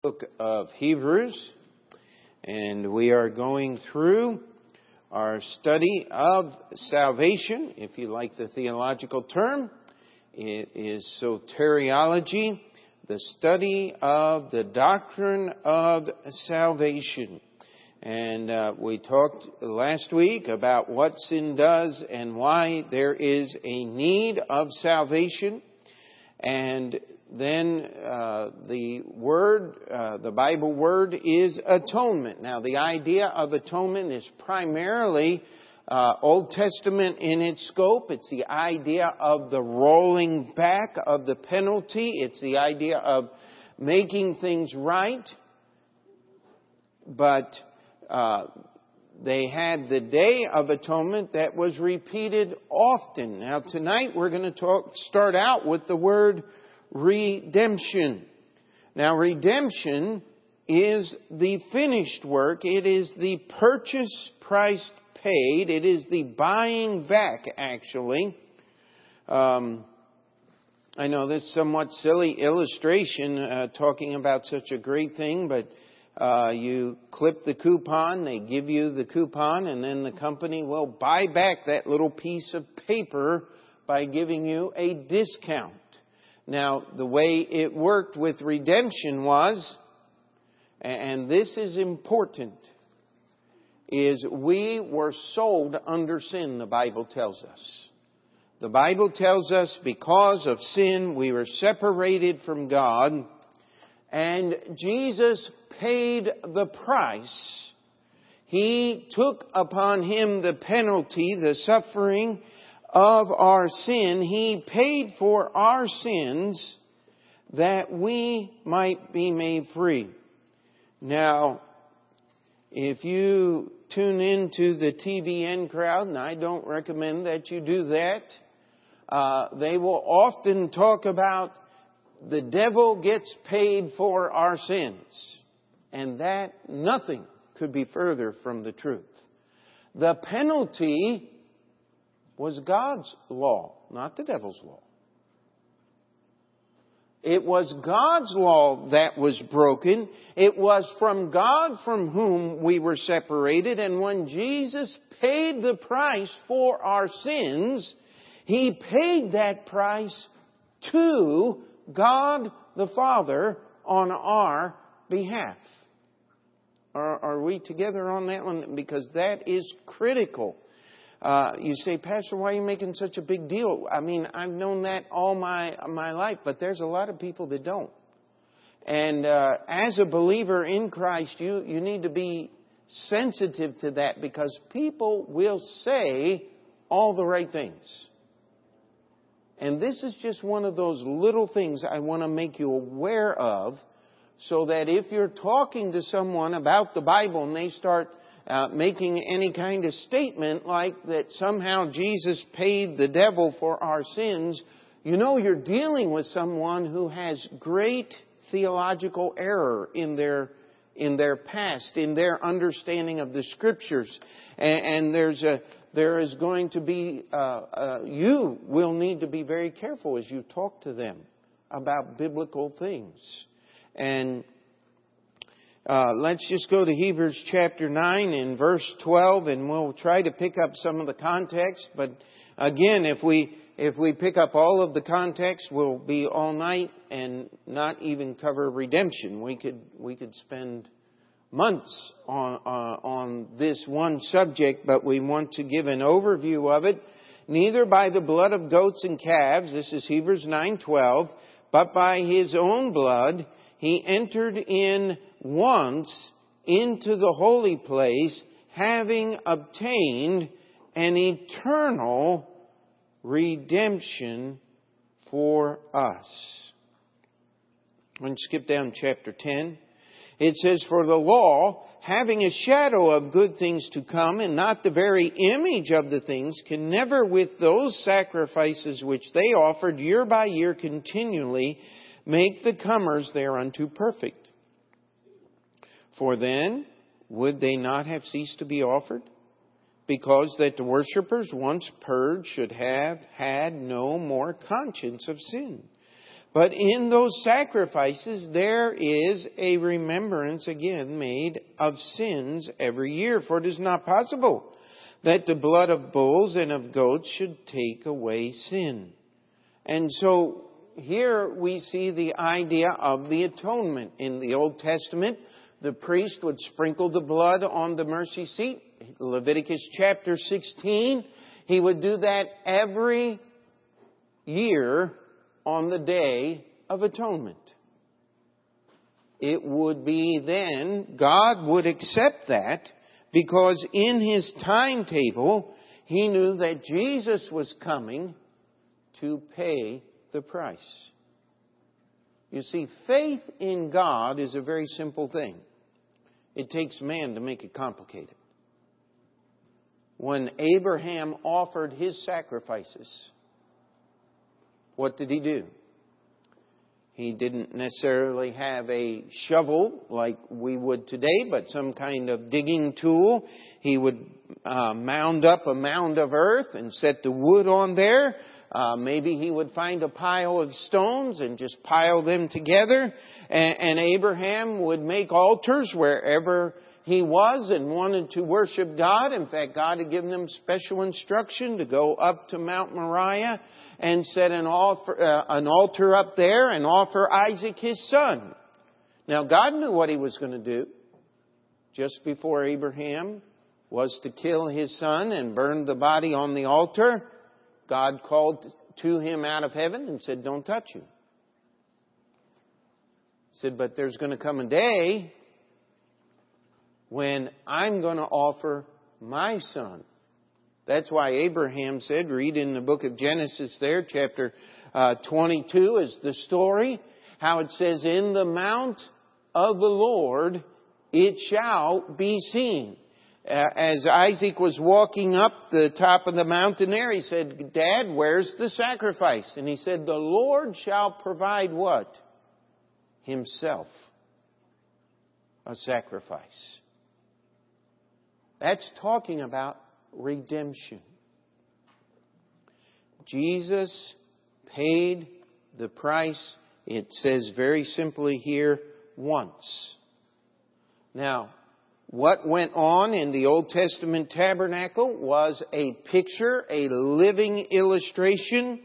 book of Hebrews, and we are going through our study of salvation, if you like the theological term. It is soteriology, the study of the doctrine of salvation. And uh, we talked last week about what sin does and why there is a need of salvation. And then uh, the word, uh, the Bible word is atonement. Now, the idea of atonement is primarily uh, Old Testament in its scope. It's the idea of the rolling back of the penalty. It's the idea of making things right. But uh, they had the Day of Atonement that was repeated often. Now, tonight we're going to talk, start out with the word redemption. Now, redemption is the finished work. It is the purchase price paid. It is the buying back, actually. Um, I know this somewhat silly illustration uh, talking about such a great thing, but uh, you clip the coupon, they give you the coupon, and then the company will buy back that little piece of paper by giving you a discount. Now, the way it worked with redemption was, and this is important, is we were sold under sin, the Bible tells us. The Bible tells us because of sin we were separated from God, and Jesus paid the price. He took upon him the penalty, the suffering, of our sin. He paid for our sins that we might be made free. Now, if you tune into the TBN crowd, and I don't recommend that you do that, uh, they will often talk about the devil gets paid for our sins. And that nothing could be further from the truth. The penalty was God's law, not the devil's law. It was God's law that was broken. It was from God from whom we were separated. And when Jesus paid the price for our sins, He paid that price to God the Father on our behalf. Are, are we together on that one? Because that is critical. Uh, you say, Pastor, why are you making such a big deal? I mean, I've known that all my my life, but there's a lot of people that don't. And uh, as a believer in Christ, you you need to be sensitive to that because people will say all the right things. And this is just one of those little things I want to make you aware of so that if you're talking to someone about the Bible and they start uh, making any kind of statement like that somehow Jesus paid the devil for our sins, you know you're dealing with someone who has great theological error in their in their past, in their understanding of the scriptures, and, and there's a there is going to be uh, uh, you will need to be very careful as you talk to them about biblical things, and uh, let's just go to Hebrews chapter 9 and verse 12 and we'll try to pick up some of the context. But again, if we, if we pick up all of the context, we'll be all night and not even cover redemption. We could, we could spend months on, uh, on this one subject, but we want to give an overview of it. Neither by the blood of goats and calves, this is Hebrews 9:12, but by his own blood he entered in once into the holy place, having obtained an eternal redemption for us. And skip down chapter 10. It says, For the law, having a shadow of good things to come and not the very image of the things, can never with those sacrifices which they offered year by year continually make the comers thereunto perfect. For then would they not have ceased to be offered? Because that the worshippers once purged should have had no more conscience of sin. But in those sacrifices, there is a remembrance again made of sins every year. For it is not possible that the blood of bulls and of goats should take away sin. And so here we see the idea of the atonement. In the Old Testament, the priest would sprinkle the blood on the mercy seat. Leviticus chapter 16, he would do that every year on the Day of Atonement. It would be then, God would accept that because in His timetable, He knew that Jesus was coming to pay the price. You see, faith in God is a very simple thing. It takes man to make it complicated. When Abraham offered his sacrifices, what did he do? He didn't necessarily have a shovel like we would today, but some kind of digging tool. He would uh, mound up a mound of earth and set the wood on there. Uh, maybe he would find a pile of stones and just pile them together. And, and Abraham would make altars wherever he was and wanted to worship God. In fact, God had given him special instruction to go up to Mount Moriah and set an, offer, uh, an altar up there and offer Isaac his son. Now, God knew what he was going to do. Just before Abraham was to kill his son and burn the body on the altar, God called to him out of heaven and said, Don't touch him. He said, But there's going to come a day when I'm going to offer my son that's why Abraham said, read in the book of Genesis there, chapter uh, 22 is the story, how it says, in the mount of the Lord it shall be seen. As Isaac was walking up the top of the mountain there, he said, Dad, where's the sacrifice? And he said, the Lord shall provide what? Himself. A sacrifice. That's talking about redemption. Jesus paid the price, it says very simply here, once. Now, what went on in the Old Testament tabernacle was a picture, a living illustration,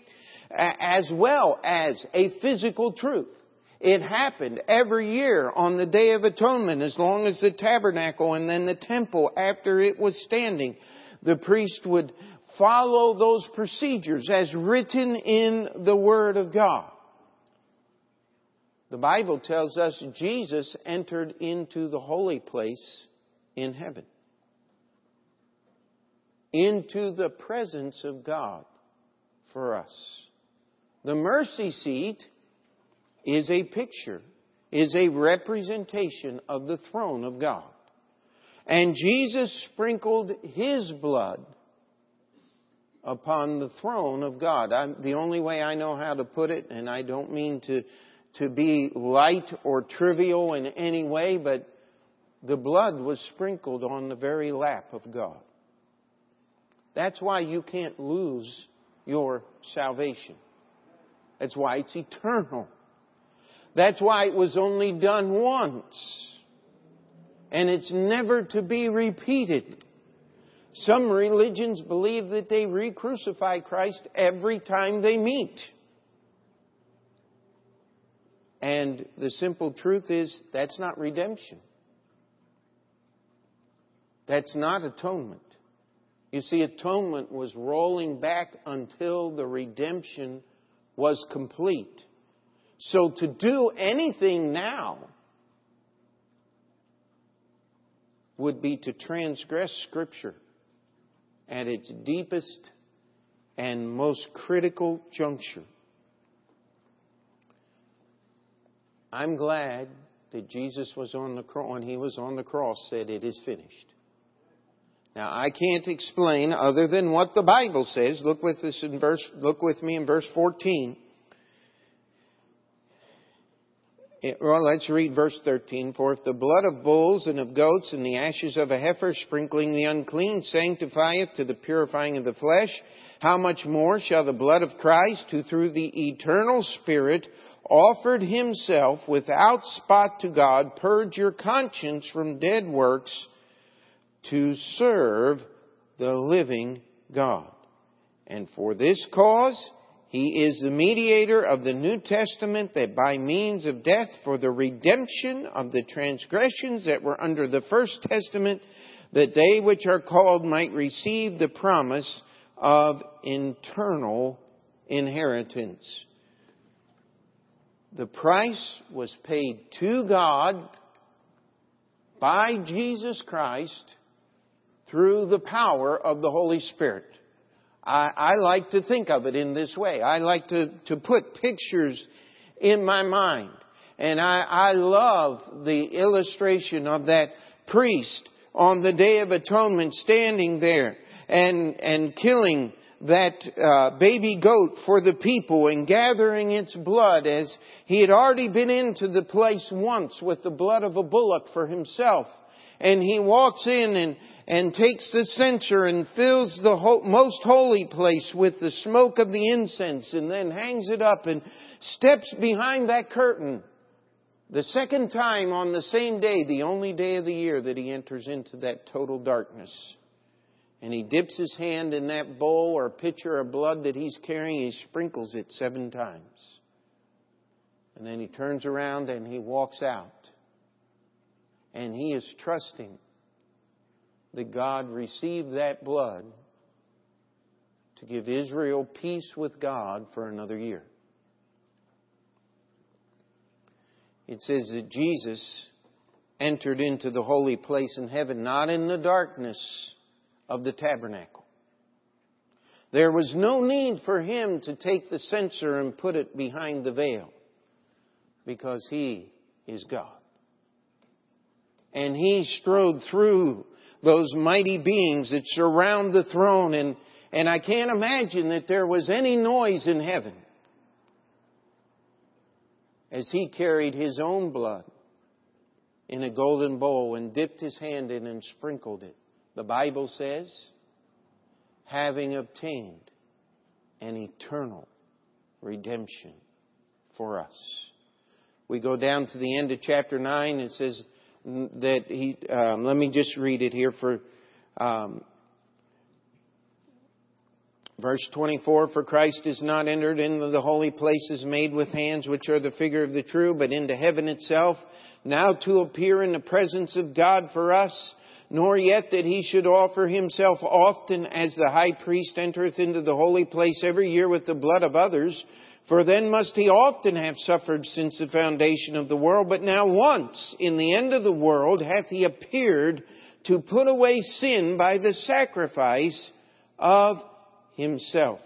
as well as a physical truth. It happened every year on the Day of Atonement as long as the tabernacle and then the temple after it was standing the priest would follow those procedures as written in the Word of God. The Bible tells us Jesus entered into the holy place in heaven, into the presence of God for us. The mercy seat is a picture, is a representation of the throne of God. And Jesus sprinkled His blood upon the throne of God. I'm, the only way I know how to put it, and I don't mean to, to be light or trivial in any way, but the blood was sprinkled on the very lap of God. That's why you can't lose your salvation. That's why it's eternal. That's why it was only done once and it's never to be repeated. Some religions believe that they re-crucify Christ every time they meet. And the simple truth is that's not redemption. That's not atonement. You see, atonement was rolling back until the redemption was complete. So to do anything now would be to transgress Scripture at its deepest and most critical juncture. I'm glad that Jesus was on the cross, when he was on the cross, said, It is finished. Now, I can't explain other than what the Bible says. Look with this in verse, look with me in verse 14. Well, let's read verse 13. For if the blood of bulls and of goats and the ashes of a heifer sprinkling the unclean sanctifieth to the purifying of the flesh, how much more shall the blood of Christ, who through the eternal Spirit offered himself without spot to God, purge your conscience from dead works to serve the living God. And for this cause, he is the mediator of the New Testament that by means of death for the redemption of the transgressions that were under the First Testament, that they which are called might receive the promise of internal inheritance. The price was paid to God by Jesus Christ through the power of the Holy Spirit. I, I, like to think of it in this way. I like to, to put pictures in my mind. And I, I love the illustration of that priest on the Day of Atonement standing there and, and killing that uh, baby goat for the people and gathering its blood as he had already been into the place once with the blood of a bullock for himself. And he walks in and, and takes the censer and fills the most holy place with the smoke of the incense and then hangs it up and steps behind that curtain. The second time on the same day, the only day of the year that he enters into that total darkness and he dips his hand in that bowl or pitcher of blood that he's carrying, he sprinkles it seven times. And then he turns around and he walks out. And he is trusting that God received that blood to give Israel peace with God for another year. It says that Jesus entered into the holy place in heaven, not in the darkness of the tabernacle. There was no need for him to take the censer and put it behind the veil because he is God. And he strode through those mighty beings that surround the throne and, and I can't imagine that there was any noise in heaven as he carried his own blood in a golden bowl and dipped his hand in and sprinkled it the Bible says, having obtained an eternal redemption for us. We go down to the end of chapter 9. It says that he, um, let me just read it here for, um, Verse 24, for Christ is not entered into the holy places made with hands, which are the figure of the true, but into heaven itself, now to appear in the presence of God for us, nor yet that he should offer himself often as the high priest entereth into the holy place every year with the blood of others, for then must he often have suffered since the foundation of the world. But now once, in the end of the world, hath he appeared to put away sin by the sacrifice of himself.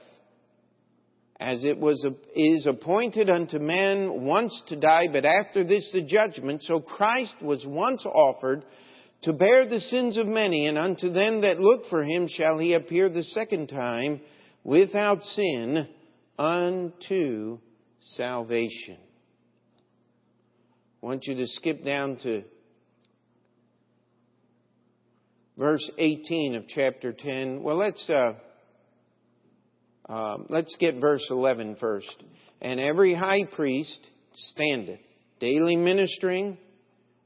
As it was, is appointed unto man once to die, but after this the judgment, so Christ was once offered to bear the sins of many, and unto them that look for him shall he appear the second time without sin unto salvation. I want you to skip down to verse 18 of chapter 10. Well, let's, uh, uh, let's get verse 11 first. And every high priest standeth, daily ministering,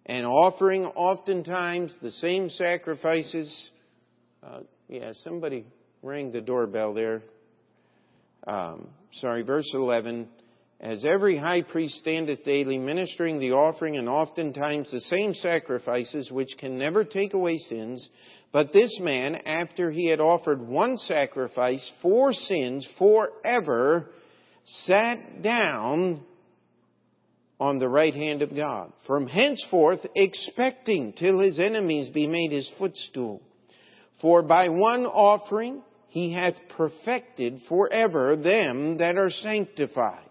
and offering oftentimes the same sacrifices. Uh, yeah, somebody rang the doorbell there. Um, sorry, verse 11. As every high priest standeth daily ministering the offering and oftentimes the same sacrifices which can never take away sins, but this man, after he had offered one sacrifice for sins forever, sat down on the right hand of God, from henceforth expecting till his enemies be made his footstool. For by one offering he hath perfected forever them that are sanctified.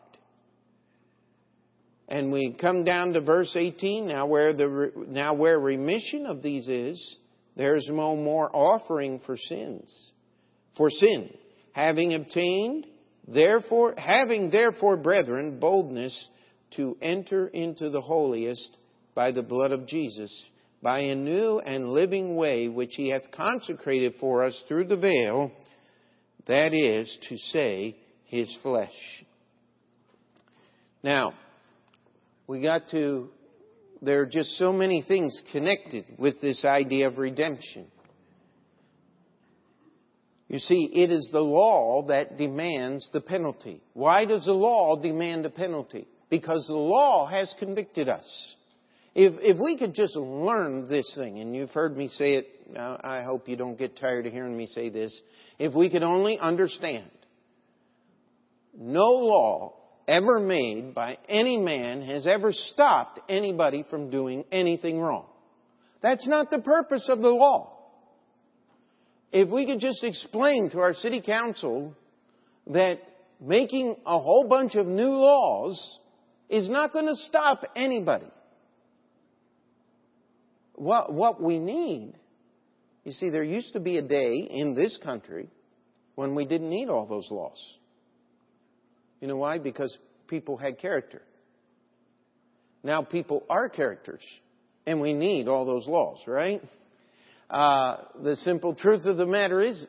And we come down to verse 18, now where the, now where remission of these is, there's no more offering for sins, for sin. Having obtained, therefore, having therefore, brethren, boldness to enter into the holiest by the blood of Jesus, by a new and living way which he hath consecrated for us through the veil, that is to say, his flesh. Now, We got to, there are just so many things connected with this idea of redemption. You see, it is the law that demands the penalty. Why does the law demand a penalty? Because the law has convicted us. If, if we could just learn this thing, and you've heard me say it, I hope you don't get tired of hearing me say this. If we could only understand, no law ever made by any man has ever stopped anybody from doing anything wrong. That's not the purpose of the law. If we could just explain to our city council that making a whole bunch of new laws is not going to stop anybody what, what we need, you see, there used to be a day in this country when we didn't need all those laws. You know why? Because people had character. Now people are characters, and we need all those laws, right? Uh, the simple truth of the matter is,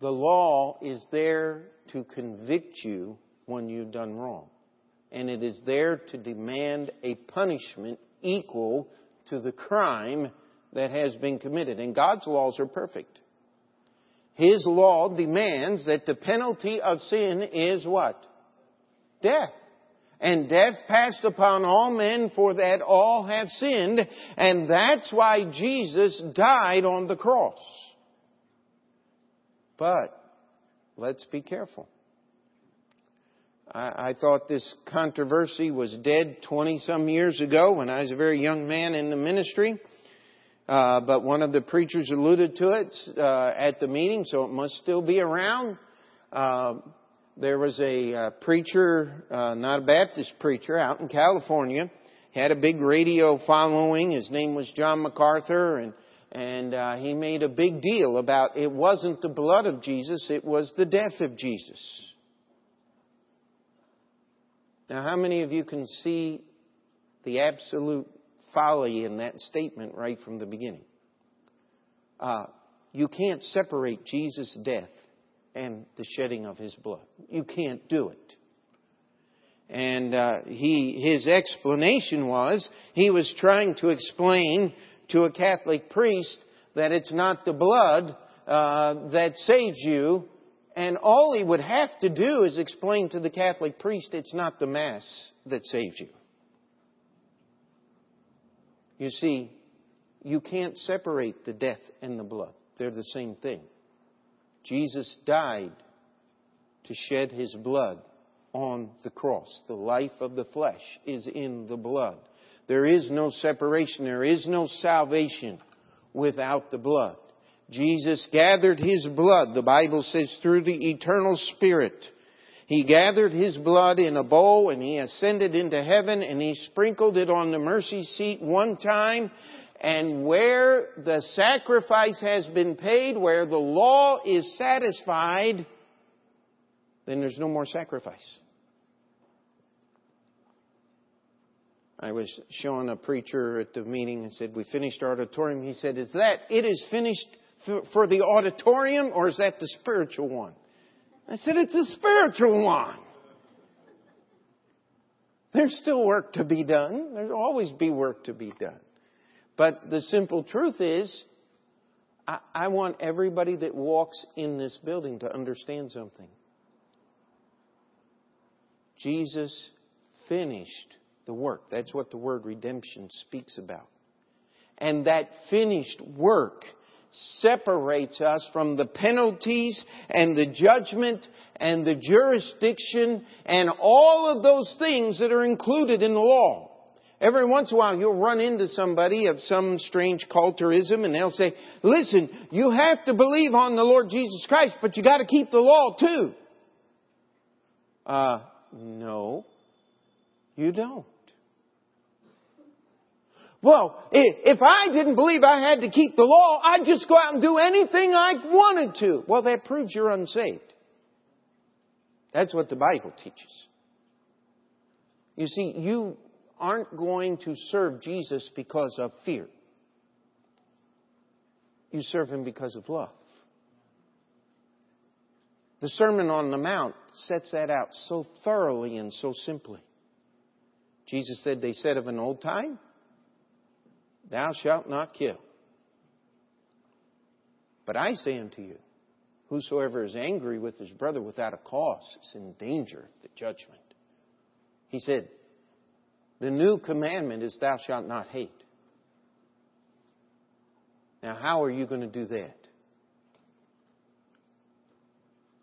the law is there to convict you when you've done wrong and it is there to demand a punishment equal to the crime that has been committed. And God's laws are perfect. His law demands that the penalty of sin is what? Death. And death passed upon all men for that all have sinned. And that's why Jesus died on the cross. But let's be careful. I, I thought this controversy was dead 20 some years ago when I was a very young man in the ministry. Uh, but one of the preachers alluded to it uh, at the meeting, so it must still be around. Uh, there was a uh, preacher, uh, not a Baptist preacher, out in California. Had a big radio following. His name was John MacArthur, and and uh, he made a big deal about it wasn't the blood of Jesus, it was the death of Jesus. Now, how many of you can see the absolute folly in that statement right from the beginning? Uh, you can't separate Jesus' death and the shedding of his blood. You can't do it. And uh, he, his explanation was he was trying to explain to a Catholic priest that it's not the blood uh, that saves you, and all he would have to do is explain to the Catholic priest it's not the Mass that saves you. You see, you can't separate the death and the blood. They're the same thing. Jesus died to shed his blood on the cross. The life of the flesh is in the blood. There is no separation. There is no salvation without the blood. Jesus gathered his blood, the Bible says, through the eternal Spirit. He gathered his blood in a bowl and he ascended into heaven and he sprinkled it on the mercy seat one time. And where the sacrifice has been paid, where the law is satisfied, then there's no more sacrifice. I was showing a preacher at the meeting and said, We finished our auditorium. He said, Is that it is finished for the auditorium or is that the spiritual one? I said, it's the spiritual one. There's still work to be done. There'll always be work to be done. But the simple truth is, I, I want everybody that walks in this building to understand something. Jesus finished the work. That's what the word redemption speaks about. And that finished work separates us from the penalties and the judgment and the jurisdiction and all of those things that are included in the law. Every once in a while you'll run into somebody of some strange culturism and they'll say, listen, you have to believe on the Lord Jesus Christ, but you gotta keep the law too. Uh, no, you don't. Well, if I didn't believe I had to keep the law, I'd just go out and do anything I wanted to. Well, that proves you're unsaved. That's what the Bible teaches. You see, you aren't going to serve Jesus because of fear. You serve Him because of love. The Sermon on the Mount sets that out so thoroughly and so simply. Jesus said, They said of an old time, Thou shalt not kill. But I say unto you, Whosoever is angry with his brother without a cause is in danger of the judgment. He said, The new commandment is, Thou shalt not hate. Now, how are you going to do that?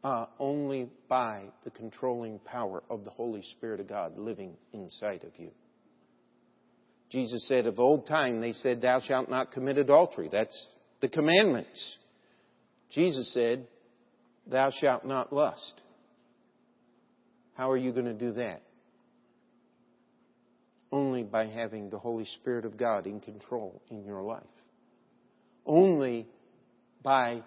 Uh, only by the controlling power of the Holy Spirit of God living inside of you. Jesus said, Of old time, they said, Thou shalt not commit adultery. That's the commandments. Jesus said, Thou shalt not lust. How are you going to do that? Only by having the Holy Spirit of God in control in your life. Only by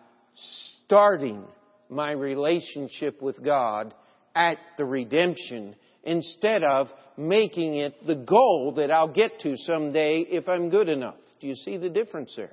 starting my relationship with God at the redemption instead of making it the goal that I'll get to someday if I'm good enough. Do you see the difference there?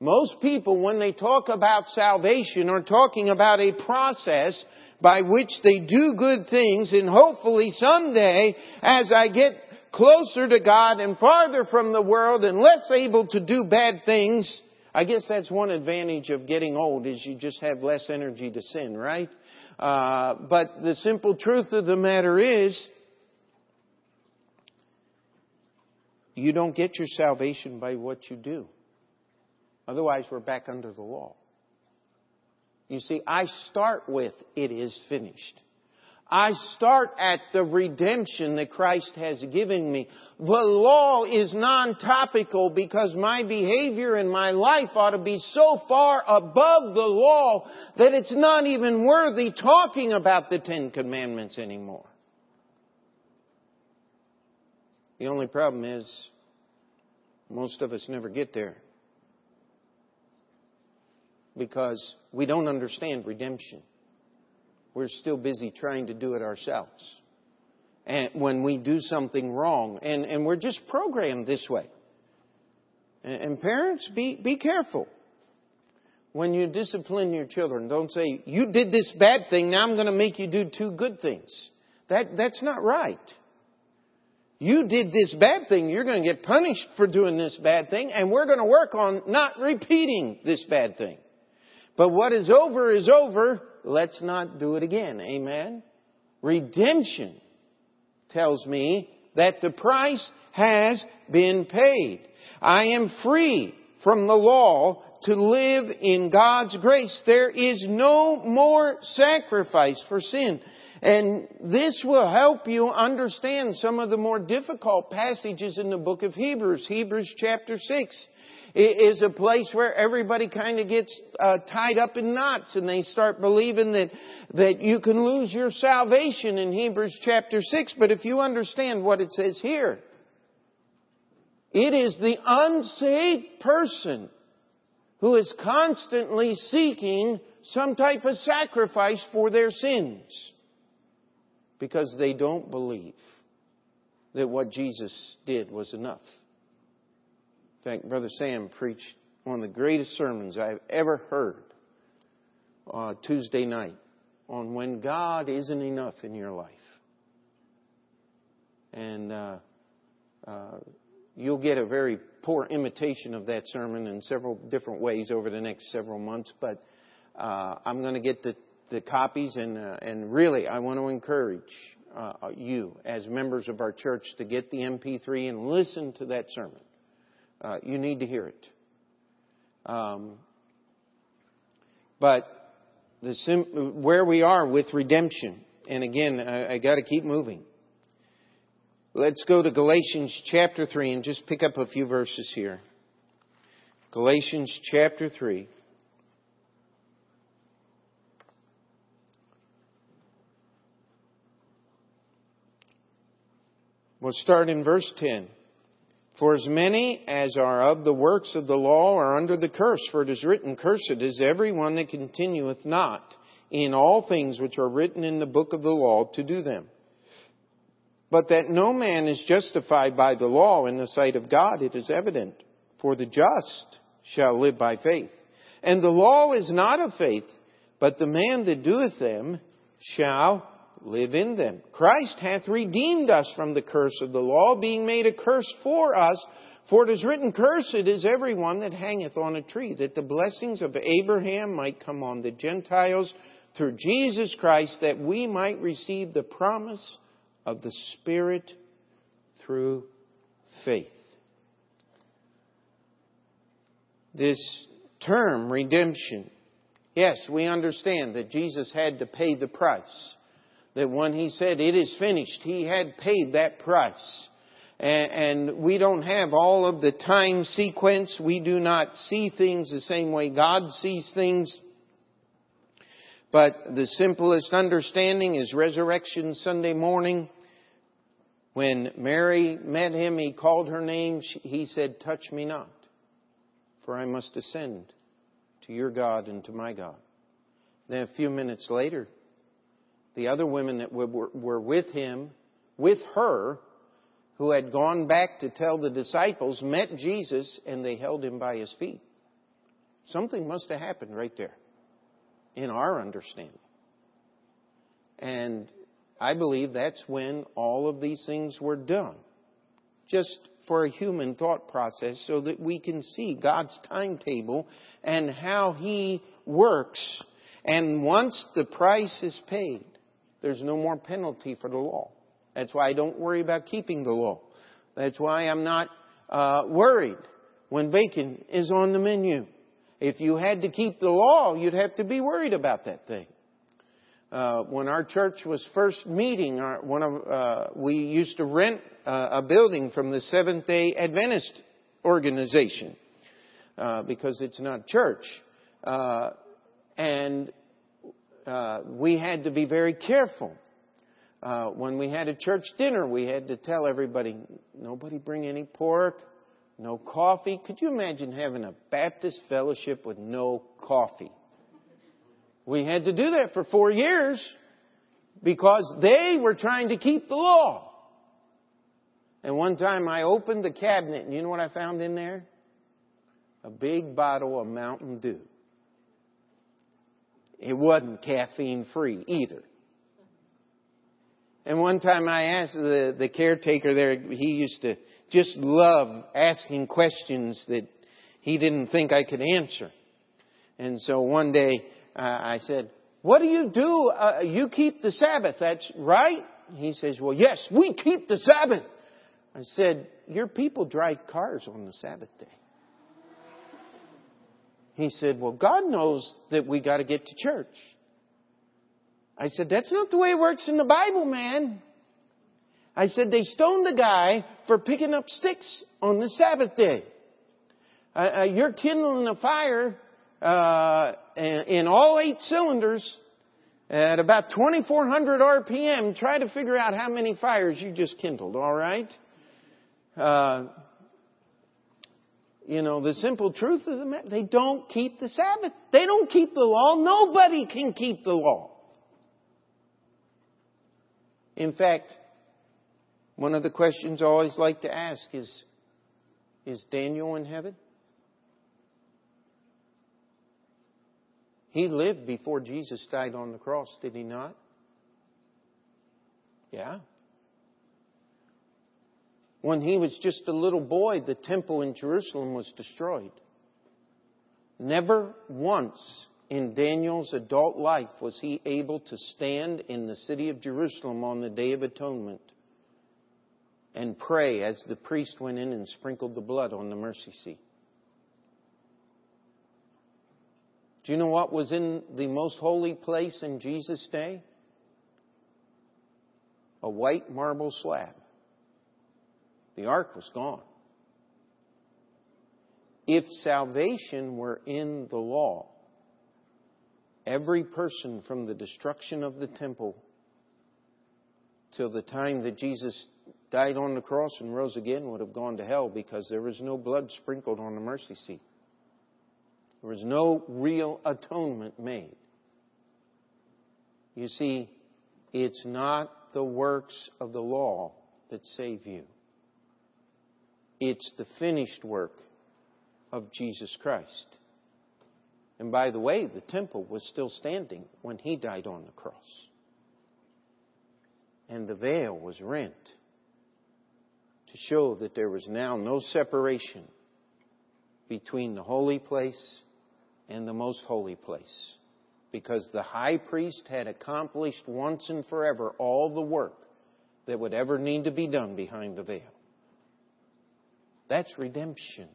Most people, when they talk about salvation, are talking about a process by which they do good things and hopefully someday, as I get closer to God and farther from the world and less able to do bad things, I guess that's one advantage of getting old is you just have less energy to sin, right? Uh, but the simple truth of the matter is, you don't get your salvation by what you do. Otherwise, we're back under the law. You see, I start with, it is finished. I start at the redemption that Christ has given me. The law is non-topical because my behavior in my life ought to be so far above the law that it's not even worthy talking about the Ten Commandments anymore. The only problem is most of us never get there because we don't understand redemption. We're still busy trying to do it ourselves. And when we do something wrong, and, and we're just programmed this way. And, and parents, be, be careful. When you discipline your children, don't say, you did this bad thing, now I'm going to make you do two good things. That, that's not right. You did this bad thing, you're going to get punished for doing this bad thing, and we're going to work on not repeating this bad thing. But what is over is over. Let's not do it again. Amen. Redemption tells me that the price has been paid. I am free from the law to live in God's grace. There is no more sacrifice for sin. And this will help you understand some of the more difficult passages in the book of Hebrews. Hebrews chapter 6 is a place where everybody kind of gets uh, tied up in knots and they start believing that, that you can lose your salvation in Hebrews chapter 6. But if you understand what it says here, it is the unsaved person who is constantly seeking some type of sacrifice for their sins because they don't believe that what Jesus did was enough. In fact, Brother Sam preached one of the greatest sermons I've ever heard uh, Tuesday night on when God isn't enough in your life. And uh, uh, you'll get a very poor imitation of that sermon in several different ways over the next several months. But uh, I'm going to get the, the copies, and uh, and really, I want to encourage uh, you as members of our church to get the MP3 and listen to that sermon. Uh, you need to hear it. Um, but the sim- where we are with redemption, and again, I, I got to keep moving. Let's go to Galatians chapter 3 and just pick up a few verses here. Galatians chapter 3. We'll start in verse 10. For as many as are of the works of the law are under the curse, for it is written, Cursed is every one that continueth not in all things which are written in the book of the law to do them. But that no man is justified by the law in the sight of God, it is evident. For the just shall live by faith. And the law is not of faith, but the man that doeth them shall live in them. Christ hath redeemed us from the curse of the law, being made a curse for us. For it is written, Cursed is every one that hangeth on a tree, that the blessings of Abraham might come on the Gentiles through Jesus Christ, that we might receive the promise of the Spirit through faith. This term, redemption, yes, we understand that Jesus had to pay the price. That when He said, it is finished, He had paid that price. And, we don't have all of the time sequence. We do not see things the same way God sees things. But the simplest understanding is Resurrection Sunday morning. When Mary met him, he called her name. He said, Touch me not, for I must ascend to your God and to my God. Then a few minutes later, the other women that were with him, with her, who had gone back to tell the disciples, met Jesus and they held him by his feet. Something must have happened right there in our understanding. And I believe that's when all of these things were done. Just for a human thought process so that we can see God's timetable and how He works. And once the price is paid, there's no more penalty for the law. That's why I don't worry about keeping the law. That's why I'm not uh, worried when bacon is on the menu. If you had to keep the law, you'd have to be worried about that thing. Uh, when our church was first meeting, our, one of uh, we used to rent uh, a building from the Seventh Day Adventist organization uh, because it's not church, uh, and uh, we had to be very careful. when we had a church dinner, we had to tell everybody, nobody bring any pork, no coffee. Could you imagine having a Baptist fellowship with no coffee? We had to do that for four years because they were trying to keep the law. And one time I opened the cabinet and you know what I found in there? A big bottle of Mountain Dew. It wasn't caffeine free either. And one time I asked the, the caretaker there, he used to just love asking questions that he didn't think I could answer. And so one day uh, I said, what do you do? Uh, you keep the Sabbath, that's right? He says, well, yes, we keep the Sabbath. I said, your people drive cars on the Sabbath day. He said, well, God knows that we got to get to church. I said, that's not the way it works in the Bible, man. I said, they stoned the guy for picking up sticks on the Sabbath day. Uh, you're kindling a fire uh, in all eight cylinders at about 2400 RPM. Try to figure out how many fires you just kindled, all right? Uh, you know, the simple truth of the matter, they don't keep the Sabbath. They don't keep the law. Nobody can keep the law. In fact, one of the questions I always like to ask is, is Daniel in heaven? He lived before Jesus died on the cross, did he not? Yeah. When he was just a little boy, the temple in Jerusalem was destroyed. Never once in Daniel's adult life was he able to stand in the city of Jerusalem on the Day of Atonement and pray as the priest went in and sprinkled the blood on the mercy seat. Do you know what was in the most holy place in Jesus' day? A white marble slab. The ark was gone. If salvation were in the law, every person from the destruction of the temple till the time that Jesus died on the cross and rose again would have gone to hell because there was no blood sprinkled on the mercy seat. There was no real atonement made. You see, it's not the works of the law that save you. It's the finished work of Jesus Christ. And by the way, the temple was still standing when he died on the cross. And the veil was rent to show that there was now no separation between the holy place and the most holy place. Because the high priest had accomplished once and forever all the work that would ever need to be done behind the veil. That's redemption.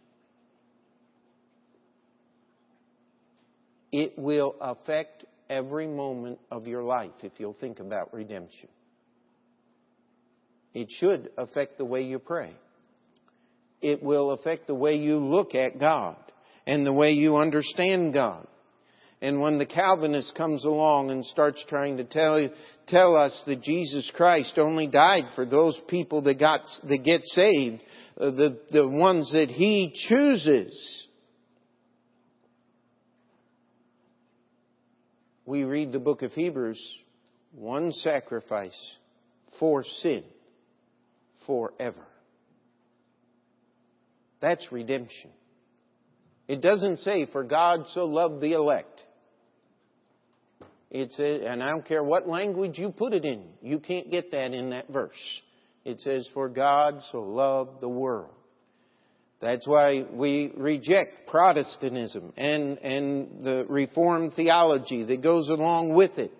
It will affect every moment of your life if you'll think about redemption. It should affect the way you pray. It will affect the way you look at God and the way you understand God. And when the Calvinist comes along and starts trying to tell you, tell us that Jesus Christ only died for those people that got that get saved, uh, the the ones that He chooses. We read the book of Hebrews, one sacrifice for sin forever. That's redemption. It doesn't say, for God so loved the elect. It says, and I don't care what language you put it in, you can't get that in that verse. It says, for God so loved the world. That's why we reject Protestantism and, and the Reformed theology that goes along with it.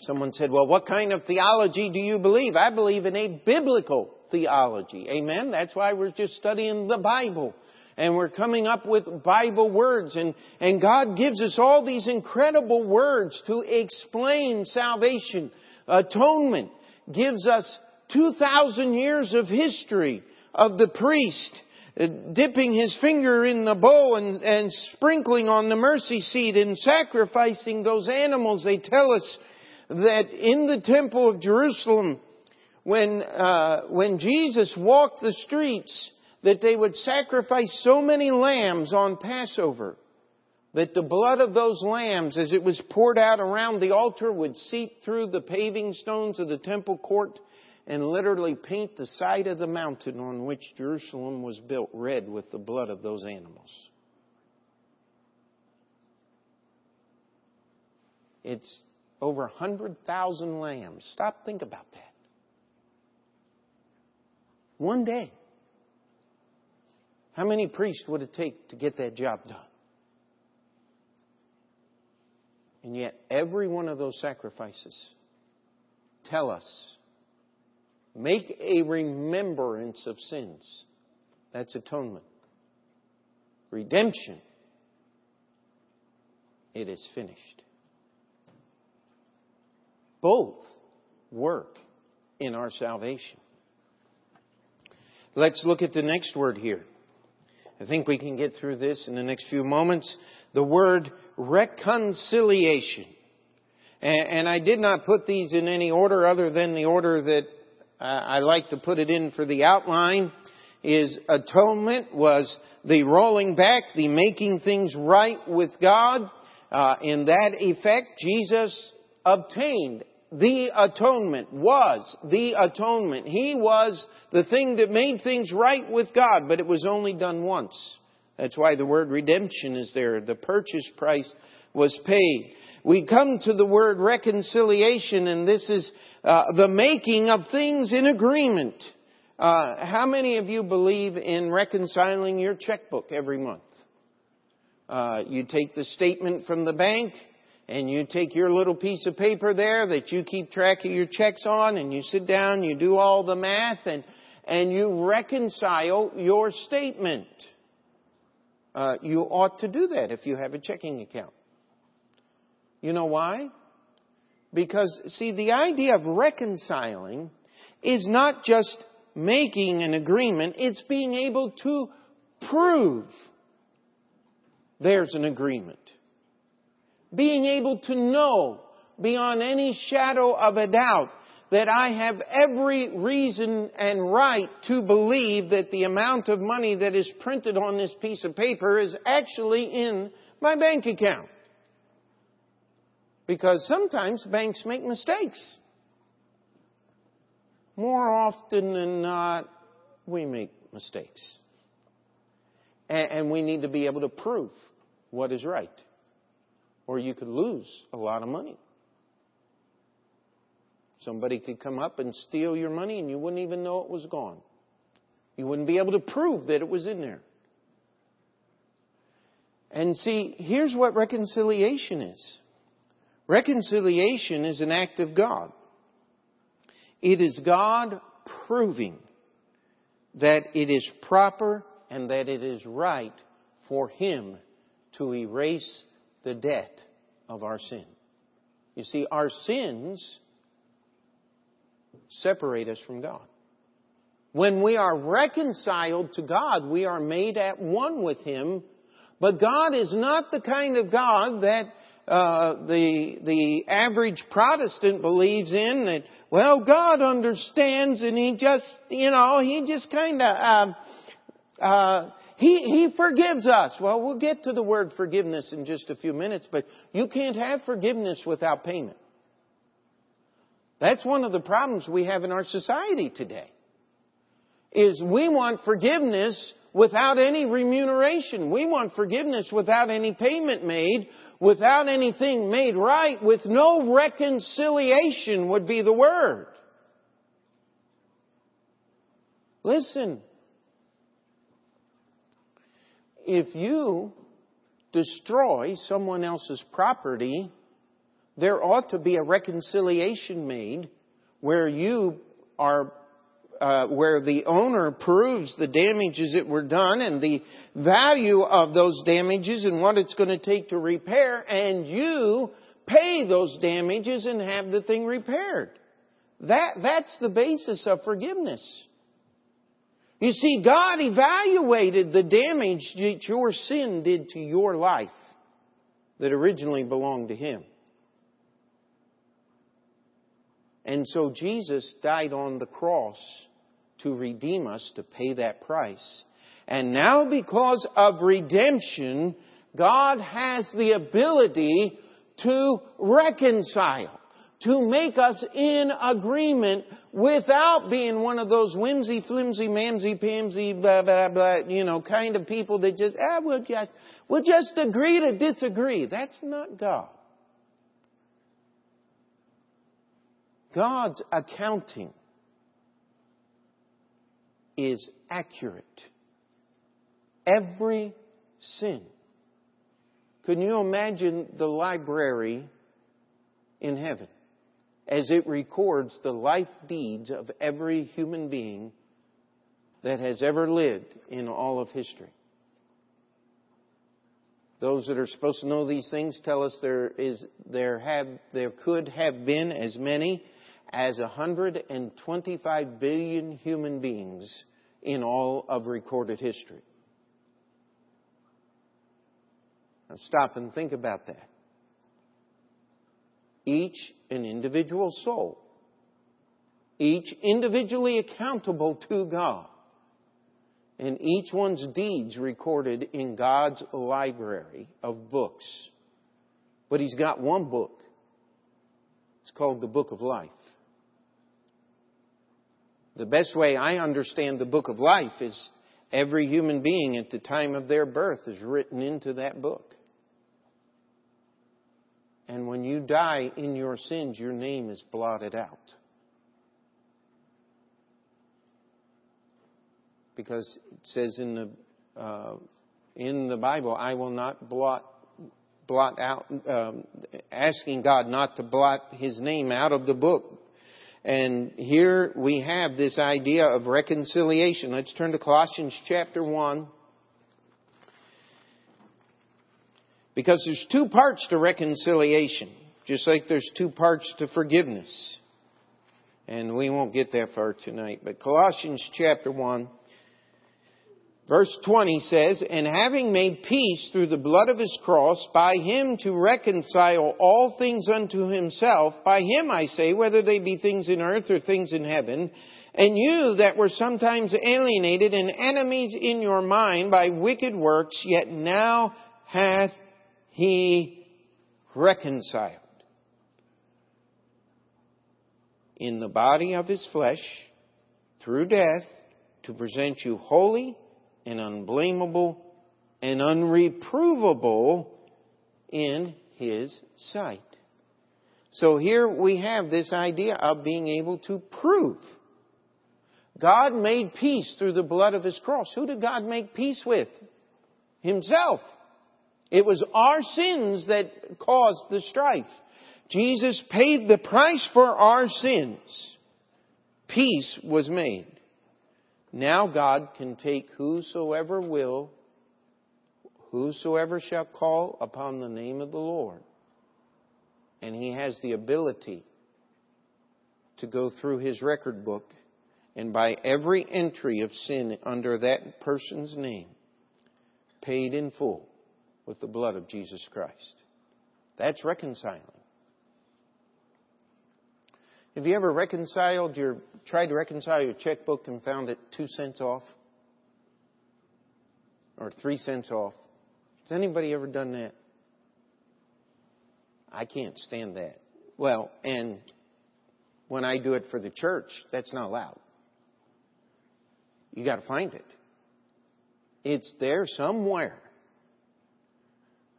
Someone said, well, what kind of theology do you believe? I believe in a biblical theology. Amen? That's why we're just studying the Bible. And we're coming up with Bible words. And, and God gives us all these incredible words to explain salvation. Atonement gives us 2,000 years of history of the priest uh, dipping his finger in the bowl and, and sprinkling on the mercy seat and sacrificing those animals. They tell us that in the temple of Jerusalem, when, uh, when Jesus walked the streets, that they would sacrifice so many lambs on Passover that the blood of those lambs, as it was poured out around the altar, would seep through the paving stones of the temple court and literally paint the side of the mountain on which Jerusalem was built red with the blood of those animals. It's over 100,000 lambs. Stop, think about that. One day. How many priests would it take to get that job done? And yet, every one of those sacrifices tell us make a remembrance of sins. That's atonement. Redemption. It is finished. Both work in our salvation. Let's look at the next word here. I think we can get through this in the next few moments. The word reconciliation. And, I did not put these in any order other than the order that I like to put it in for the outline is atonement was the rolling back, the making things right with God. Uh, in that effect, Jesus obtained the atonement, was the atonement. He was the thing that made things right with God, but it was only done once. That's why the word redemption is there. The purchase price was paid. We come to the word reconciliation, and this is uh, the making of things in agreement. Uh, how many of you believe in reconciling your checkbook every month? Uh, you take the statement from the bank, and you take your little piece of paper there that you keep track of your checks on and you sit down, you do all the math and, and you reconcile your statement. Uh, you ought to do that if you have a checking account. You know why? Because, see, the idea of reconciling is not just making an agreement, it's being able to prove there's an agreement being able to know beyond any shadow of a doubt that I have every reason and right to believe that the amount of money that is printed on this piece of paper is actually in my bank account. Because sometimes banks make mistakes. More often than not, we make mistakes. And we need to be able to prove what is right. Or you could lose a lot of money. Somebody could come up and steal your money and you wouldn't even know it was gone. You wouldn't be able to prove that it was in there. And see, here's what reconciliation is. Reconciliation is an act of God. It is God proving that it is proper and that it is right for Him to erase the debt of our sin. You see, our sins separate us from God. When we are reconciled to God, we are made at one with Him. But God is not the kind of God that uh, the the average Protestant believes in. That well, God understands, and He just you know He just kind of uh, uh, he, he forgives us. Well, we'll get to the word forgiveness in just a few minutes, but you can't have forgiveness without payment. That's one of the problems we have in our society today. Is we want forgiveness without any remuneration. We want forgiveness without any payment made, without anything made right, with no reconciliation would be the word. Listen, if you destroy someone else's property, there ought to be a reconciliation made where you are uh, where the owner proves the damages that were done and the value of those damages and what it's going to take to repair, and you pay those damages and have the thing repaired. That, that's the basis of forgiveness. You see, God evaluated the damage that your sin did to your life that originally belonged to Him. And so Jesus died on the cross to redeem us, to pay that price. And now because of redemption, God has the ability to reconcile to make us in agreement without being one of those whimsy, flimsy, mamsy, pamsy, blah, blah, blah, you know, kind of people that just, ah, we'll just, we'll just agree to disagree. That's not God. God's accounting is accurate. Every sin. Can you imagine the library in heaven? As it records the life deeds of every human being that has ever lived in all of history. Those that are supposed to know these things tell us there is there have there could have been as many as 125 billion human beings in all of recorded history. Now stop and think about that each an individual soul, each individually accountable to God, and each one's deeds recorded in God's library of books. But He's got one book. It's called the Book of Life. The best way I understand the Book of Life is every human being at the time of their birth is written into that book. And when you die in your sins, your name is blotted out. Because it says in the uh, in the Bible, I will not blot blot out, um, asking God not to blot His name out of the book. And here we have this idea of reconciliation. Let's turn to Colossians chapter one. Because there's two parts to reconciliation, just like there's two parts to forgiveness. And we won't get that far tonight. But Colossians chapter 1, verse 20 says, And having made peace through the blood of his cross, by him to reconcile all things unto himself, by him I say, whether they be things in earth or things in heaven, and you that were sometimes alienated and enemies in your mind by wicked works, yet now hath he reconciled in the body of his flesh through death to present you holy and unblameable and unreprovable in His sight. So here we have this idea of being able to prove. God made peace through the blood of His cross. Who did God make peace with? Himself. It was our sins that caused the strife. Jesus paid the price for our sins. Peace was made. Now God can take whosoever will, whosoever shall call upon the name of the Lord. And he has the ability to go through his record book and by every entry of sin under that person's name, paid in full with the blood of Jesus Christ. That's reconciling. Have you ever reconciled your, tried to reconcile your checkbook and found it two cents off? Or three cents off? Has anybody ever done that? I can't stand that. Well, and when I do it for the church, that's not allowed. You got to find it. It's there somewhere.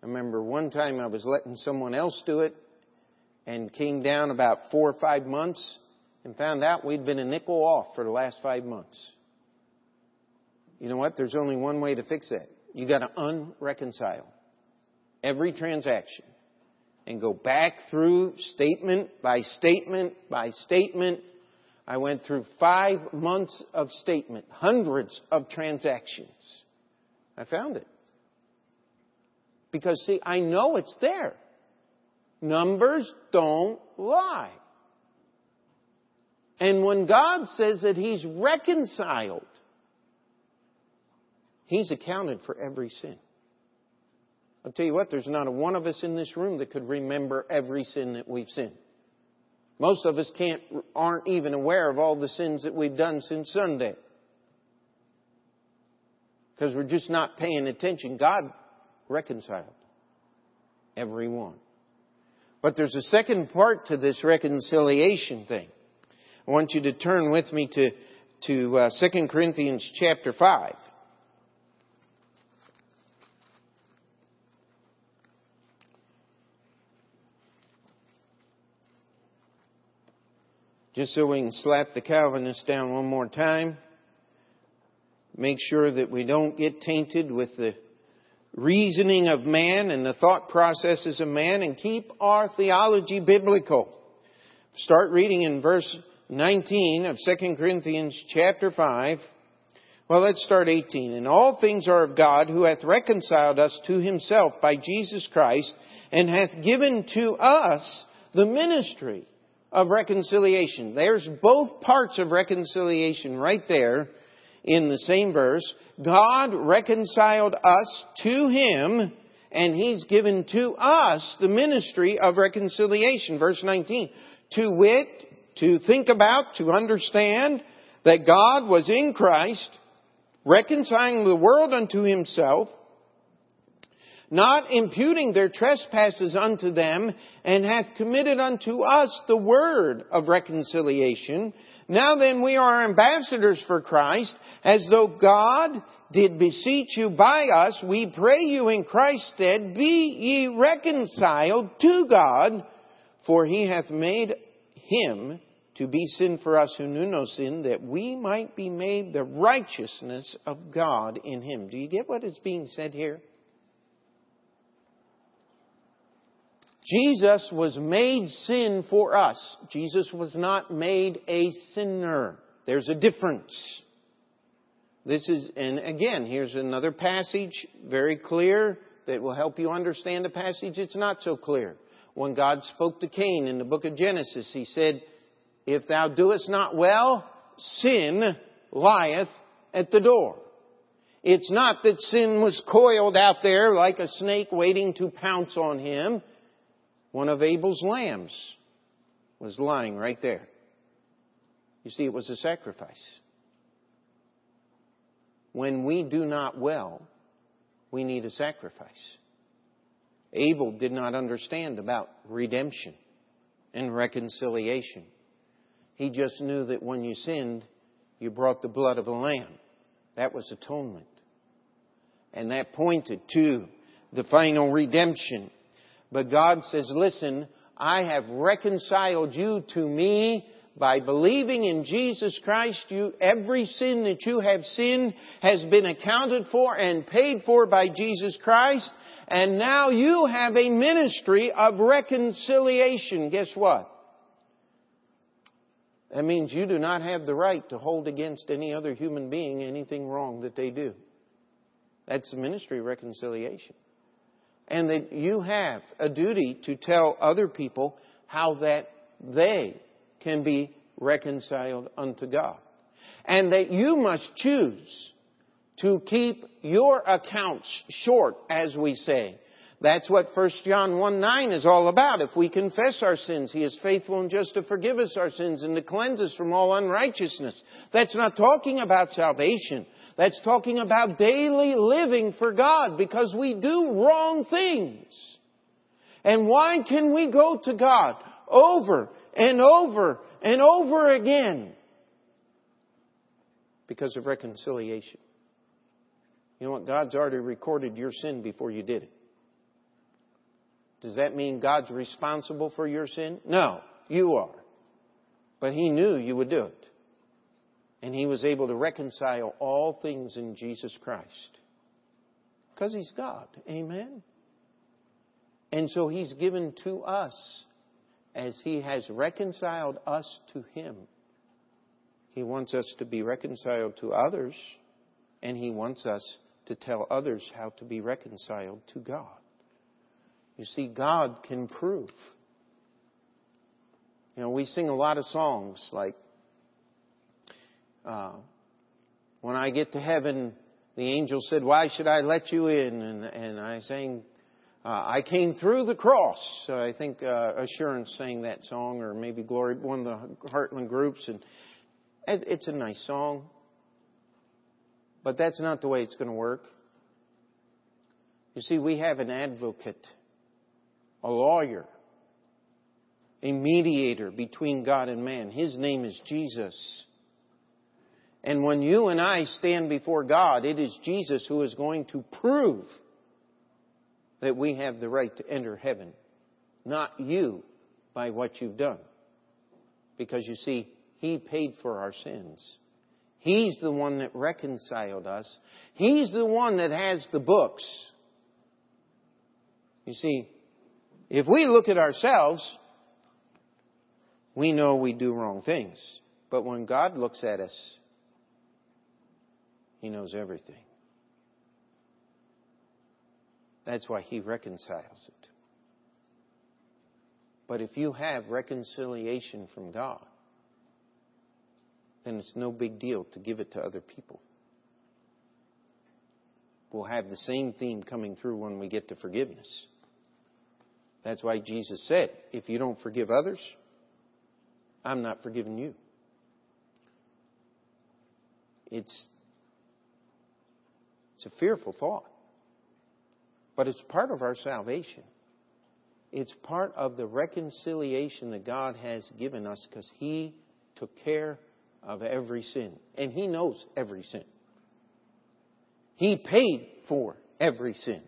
I remember one time I was letting someone else do it and came down about four or five months and found out we'd been a nickel off for the last five months. You know what? There's only one way to fix that. You got to unreconcile every transaction and go back through statement by statement by statement. I went through five months of statement, hundreds of transactions. I found it. Because see, I know it's there. Numbers don't lie. And when God says that He's reconciled, He's accounted for every sin. I'll tell you what, there's not a one of us in this room that could remember every sin that we've sinned. Most of us can't, aren't even aware of all the sins that we've done since Sunday. Because we're just not paying attention. God reconciled. Everyone. But there's a second part to this reconciliation thing. I want you to turn with me to, to uh, 2 Corinthians chapter 5. Just so we can slap the Calvinists down one more time. Make sure that we don't get tainted with the reasoning of man and the thought processes of man and keep our theology biblical. Start reading in verse 19 of 2 Corinthians chapter 5. Well, let's start 18. And all things are of God who hath reconciled us to himself by Jesus Christ and hath given to us the ministry of reconciliation. There's both parts of reconciliation right there in the same verse. God reconciled us to Him, and He's given to us the ministry of reconciliation. Verse 19. To wit, to think about, to understand that God was in Christ, reconciling the world unto Himself, not imputing their trespasses unto them, and hath committed unto us the word of reconciliation. Now then we are ambassadors for Christ, as though God did beseech you by us, we pray you in Christ's stead, be ye reconciled to God, for he hath made him to be sin for us who knew no sin, that we might be made the righteousness of God in him. Do you get what is being said here? Jesus was made sin for us. Jesus was not made a sinner. There's a difference. This is, and again, here's another passage, very clear, that will help you understand the passage It's not so clear. When God spoke to Cain in the book of Genesis, he said, If thou doest not well, sin lieth at the door. It's not that sin was coiled out there like a snake waiting to pounce on him. One of Abel's lambs was lying right there. You see, it was a sacrifice. When we do not well, we need a sacrifice. Abel did not understand about redemption and reconciliation. He just knew that when you sinned, you brought the blood of a lamb. That was atonement. And that pointed to the final redemption. But God says, listen, I have reconciled you to me by believing in Jesus Christ, you, every sin that you have sinned has been accounted for and paid for by Jesus Christ. And now you have a ministry of reconciliation. Guess what? That means you do not have the right to hold against any other human being anything wrong that they do. That's the ministry of reconciliation. And that you have a duty to tell other people how that they can be reconciled unto God. And that you must choose to keep your accounts short, as we say. That's what 1 John 1 9 is all about. If we confess our sins, He is faithful and just to forgive us our sins and to cleanse us from all unrighteousness. That's not talking about salvation. That's talking about daily living for God because we do wrong things. And why can we go to God over and over and over again? Because of reconciliation. You know what? God's already recorded your sin before you did it. Does that mean God's responsible for your sin? No, you are. But He knew you would do it. And He was able to reconcile all things in Jesus Christ. Because He's God. Amen? And so He's given to us, as He has reconciled us to Him, He wants us to be reconciled to others, and He wants us to tell others how to be reconciled to God. You see, God can prove. You know, we sing a lot of songs like, uh, when I get to heaven, the angel said, Why should I let you in? And, and I sang, uh, I came through the cross. So I think uh, Assurance sang that song, or maybe Glory, one of the Heartland groups. And it, it's a nice song. But that's not the way it's going to work. You see, we have an advocate a lawyer, a mediator between God and man. His name is Jesus. And when you and I stand before God, it is Jesus who is going to prove that we have the right to enter heaven, not you by what you've done. Because you see, He paid for our sins. He's the one that reconciled us. He's the one that has the books. You see, if we look at ourselves, we know we do wrong things. But when God looks at us, He knows everything. That's why He reconciles it. But if you have reconciliation from God, then it's no big deal to give it to other people. We'll have the same theme coming through when we get to forgiveness. That's why Jesus said, if you don't forgive others, I'm not forgiving you. It's, it's a fearful thought. But it's part of our salvation. It's part of the reconciliation that God has given us because He took care of every sin. And He knows every sin. He paid for every sin.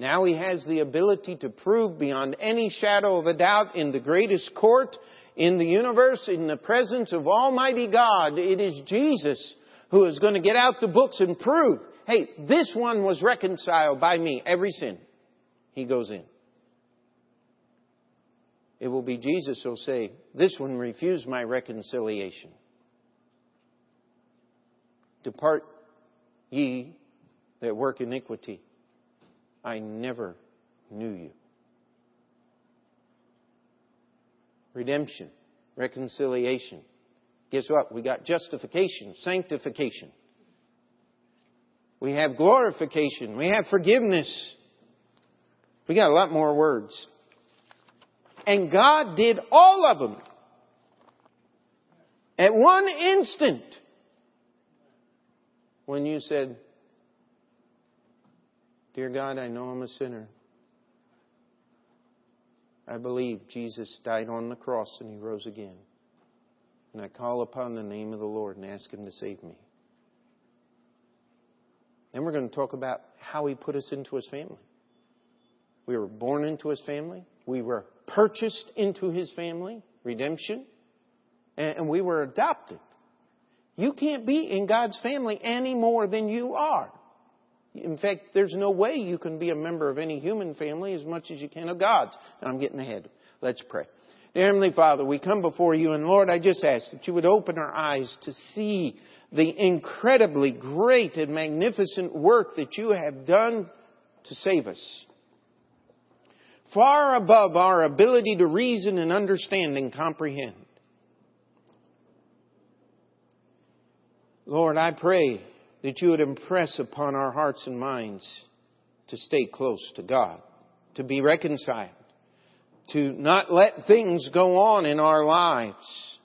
Now he has the ability to prove beyond any shadow of a doubt in the greatest court in the universe, in the presence of Almighty God, it is Jesus who is going to get out the books and prove, hey, this one was reconciled by me, every sin. He goes in. It will be Jesus who'll say, this one refused my reconciliation. Depart ye that work iniquity. I never knew you. Redemption, reconciliation. Guess what? We got justification, sanctification. We have glorification. We have forgiveness. We got a lot more words. And God did all of them at one instant when you said, Dear God, I know I'm a sinner. I believe Jesus died on the cross and he rose again. And I call upon the name of the Lord and ask him to save me. Then we're going to talk about how He put us into His family. We were born into His family. We were purchased into His family, redemption. And we were adopted. You can't be in God's family any more than you are. In fact, there's no way you can be a member of any human family as much as you can of God's. Now I'm getting ahead. Let's pray. Dear Heavenly Father, we come before you and Lord, I just ask that you would open our eyes to see the incredibly great and magnificent work that you have done to save us. Far above our ability to reason and understand and comprehend. Lord, I pray that you would impress upon our hearts and minds to stay close to God, to be reconciled, to not let things go on in our lives,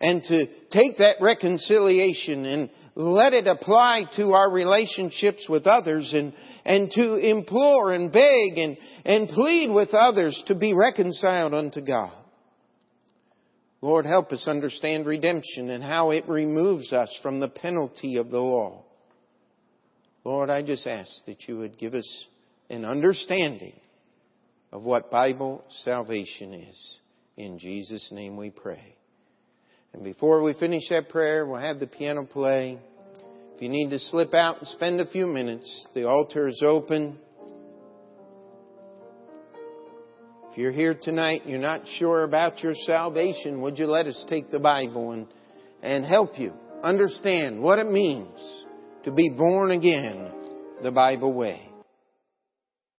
and to take that reconciliation and let it apply to our relationships with others and, and to implore and beg and, and plead with others to be reconciled unto God. Lord, help us understand redemption and how it removes us from the penalty of the law. Lord, I just ask that you would give us an understanding of what Bible salvation is. In Jesus' name we pray. And before we finish that prayer, we'll have the piano play. If you need to slip out and spend a few minutes, the altar is open. If you're here tonight and you're not sure about your salvation, would you let us take the Bible and, and help you understand what it means to be born again the Bible way?